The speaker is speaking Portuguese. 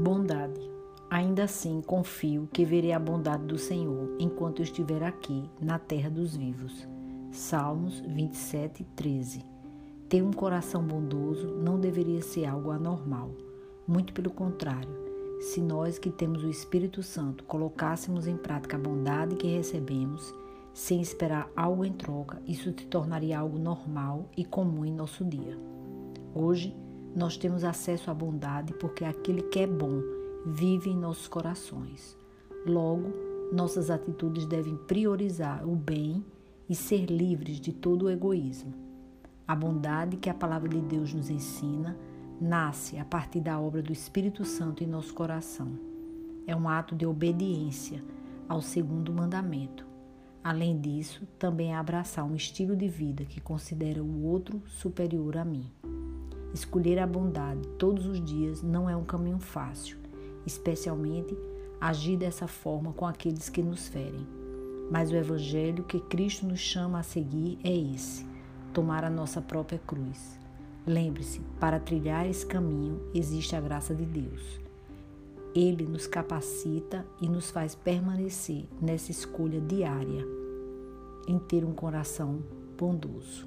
Bondade. Ainda assim, confio que verei a bondade do Senhor enquanto eu estiver aqui, na terra dos vivos. Salmos 27, 13. Ter um coração bondoso não deveria ser algo anormal. Muito pelo contrário. Se nós que temos o Espírito Santo colocássemos em prática a bondade que recebemos, sem esperar algo em troca, isso se tornaria algo normal e comum em nosso dia. Hoje, nós temos acesso à bondade porque aquele que é bom vive em nossos corações. Logo, nossas atitudes devem priorizar o bem e ser livres de todo o egoísmo. A bondade que a palavra de Deus nos ensina nasce a partir da obra do Espírito Santo em nosso coração. É um ato de obediência ao segundo mandamento. Além disso, também é abraçar um estilo de vida que considera o outro superior a mim. Escolher a bondade todos os dias não é um caminho fácil, especialmente agir dessa forma com aqueles que nos ferem. Mas o evangelho que Cristo nos chama a seguir é esse: tomar a nossa própria cruz. Lembre-se, para trilhar esse caminho existe a graça de Deus. Ele nos capacita e nos faz permanecer nessa escolha diária em ter um coração bondoso.